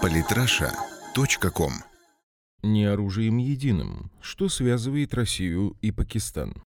Политраша.ком Не оружием единым. Что связывает Россию и Пакистан?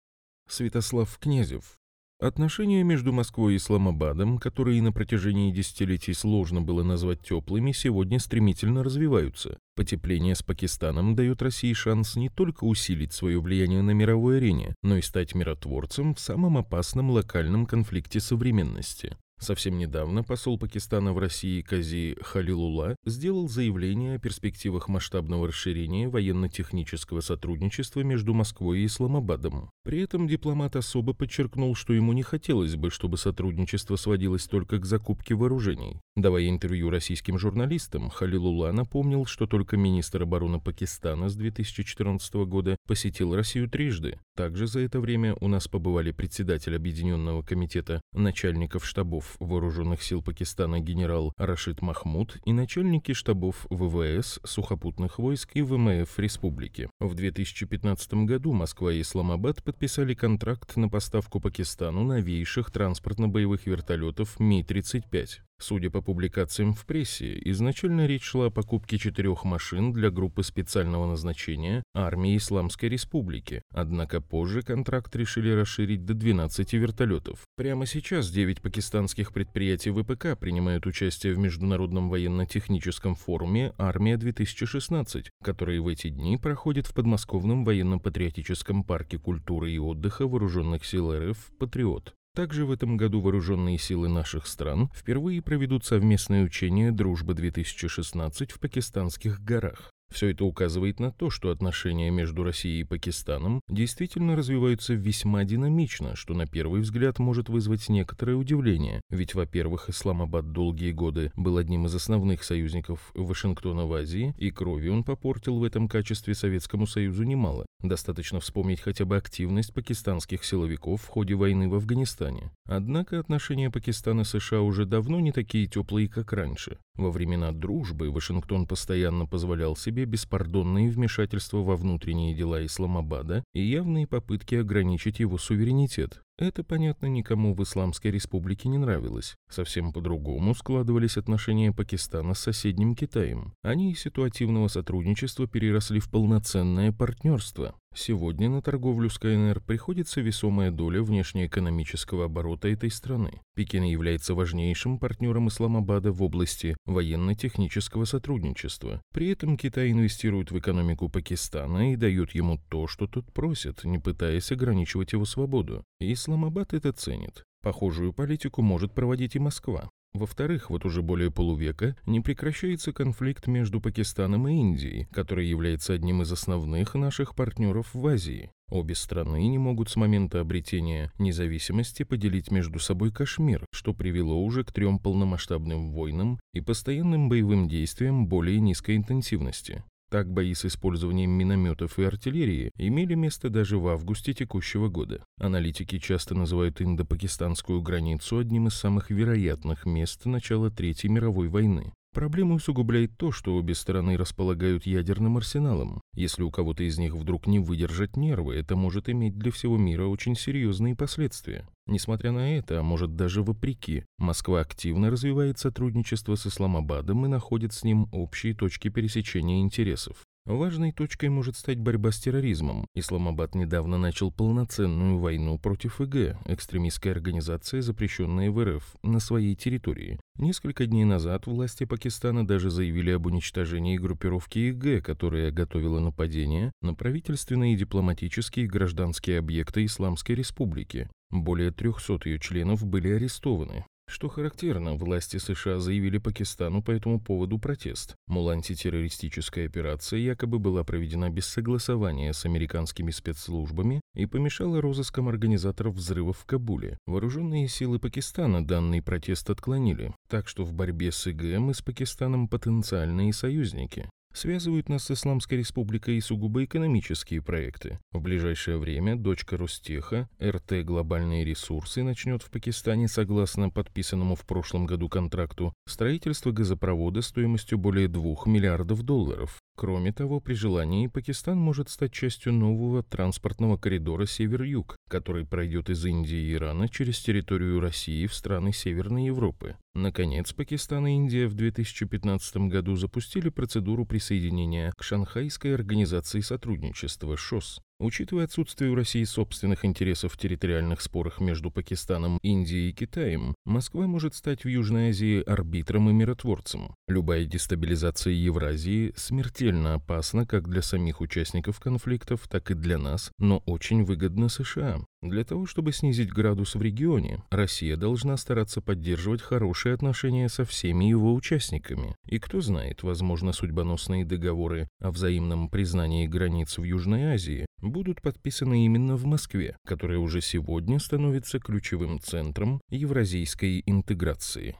Святослав Князев. Отношения между Москвой и Исламабадом, которые на протяжении десятилетий сложно было назвать теплыми, сегодня стремительно развиваются. Потепление с Пакистаном дает России шанс не только усилить свое влияние на мировой арене, но и стать миротворцем в самом опасном локальном конфликте современности. Совсем недавно посол Пакистана в России Кази Халилула сделал заявление о перспективах масштабного расширения военно-технического сотрудничества между Москвой и Исламабадом. При этом дипломат особо подчеркнул, что ему не хотелось бы, чтобы сотрудничество сводилось только к закупке вооружений. Давая интервью российским журналистам, Халилула напомнил, что только министр обороны Пакистана с 2014 года посетил Россию трижды. Также за это время у нас побывали председатель Объединенного комитета начальников штабов Вооруженных сил Пакистана генерал Рашид Махмуд и начальники штабов ВВС, сухопутных войск и ВМФ республики. В 2015 году Москва и Исламабад подписали контракт на поставку Пакистану новейших транспортно-боевых вертолетов Ми-35. Судя по публикациям в прессе, изначально речь шла о покупке четырех машин для группы специального назначения армии Исламской Республики, однако позже контракт решили расширить до 12 вертолетов. Прямо сейчас 9 пакистанских предприятий ВПК принимают участие в Международном военно-техническом форуме «Армия-2016», который в эти дни проходит в подмосковном военно-патриотическом парке культуры и отдыха Вооруженных сил РФ «Патриот». Также в этом году вооруженные силы наших стран впервые проведут совместное учение «Дружба-2016» в пакистанских горах. Все это указывает на то, что отношения между Россией и Пакистаном действительно развиваются весьма динамично, что на первый взгляд может вызвать некоторое удивление. Ведь, во-первых, Исламабад долгие годы был одним из основных союзников Вашингтона в Азии, и крови он попортил в этом качестве Советскому Союзу немало. Достаточно вспомнить хотя бы активность пакистанских силовиков в ходе войны в Афганистане. Однако отношения Пакистана и США уже давно не такие теплые, как раньше. Во времена дружбы Вашингтон постоянно позволял себе беспардонные вмешательства во внутренние дела Исламабада и явные попытки ограничить его суверенитет. Это, понятно, никому в Исламской республике не нравилось. Совсем по-другому складывались отношения Пакистана с соседним Китаем. Они из ситуативного сотрудничества переросли в полноценное партнерство. Сегодня на торговлю с КНР приходится весомая доля внешнеэкономического оборота этой страны. Пекин является важнейшим партнером Исламабада в области военно-технического сотрудничества. При этом Китай инвестирует в экономику Пакистана и дает ему то, что тот просит, не пытаясь ограничивать его свободу. Исламабад это ценит. Похожую политику может проводить и Москва. Во-вторых, вот уже более полувека не прекращается конфликт между Пакистаном и Индией, который является одним из основных наших партнеров в Азии. Обе страны не могут с момента обретения независимости поделить между собой Кашмир, что привело уже к трем полномасштабным войнам и постоянным боевым действиям более низкой интенсивности. Так бои с использованием минометов и артиллерии имели место даже в августе текущего года. Аналитики часто называют индо-пакистанскую границу одним из самых вероятных мест начала Третьей мировой войны. Проблему усугубляет то, что обе стороны располагают ядерным арсеналом. Если у кого-то из них вдруг не выдержать нервы, это может иметь для всего мира очень серьезные последствия. Несмотря на это, а может даже вопреки, Москва активно развивает сотрудничество с Исламабадом и находит с ним общие точки пересечения интересов. Важной точкой может стать борьба с терроризмом. Исламабад недавно начал полноценную войну против ИГ, экстремистской организации, запрещенной в РФ, на своей территории. Несколько дней назад власти Пакистана даже заявили об уничтожении группировки ИГ, которая готовила нападение на правительственные, дипломатические и гражданские объекты Исламской Республики. Более 300 ее членов были арестованы. Что характерно, власти США заявили Пакистану по этому поводу протест. Мол, антитеррористическая операция якобы была проведена без согласования с американскими спецслужбами и помешала розыскам организаторов взрывов в Кабуле. Вооруженные силы Пакистана данный протест отклонили, так что в борьбе с ИГ мы с Пакистаном потенциальные союзники. Связывают нас с Исламской Республикой и сугубо экономические проекты. В ближайшее время дочка Ростеха, РТ «Глобальные ресурсы» начнет в Пакистане, согласно подписанному в прошлом году контракту, строительство газопровода стоимостью более 2 миллиардов долларов. Кроме того, при желании Пакистан может стать частью нового транспортного коридора Север-Юг, который пройдет из Индии и Ирана через территорию России в страны Северной Европы. Наконец, Пакистан и Индия в 2015 году запустили процедуру присоединения к Шанхайской организации сотрудничества ШОС. Учитывая отсутствие у России собственных интересов в территориальных спорах между Пакистаном, Индией и Китаем, Москва может стать в Южной Азии арбитром и миротворцем. Любая дестабилизация Евразии смертельно опасна как для самих участников конфликтов, так и для нас, но очень выгодна США. Для того, чтобы снизить градус в регионе, Россия должна стараться поддерживать хорошие отношения со всеми его участниками. И кто знает, возможно, судьбоносные договоры о взаимном признании границ в Южной Азии будут подписаны именно в Москве, которая уже сегодня становится ключевым центром евразийской интеграции.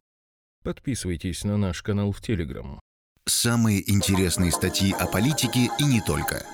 Подписывайтесь на наш канал в Телеграм. Самые интересные статьи о политике и не только –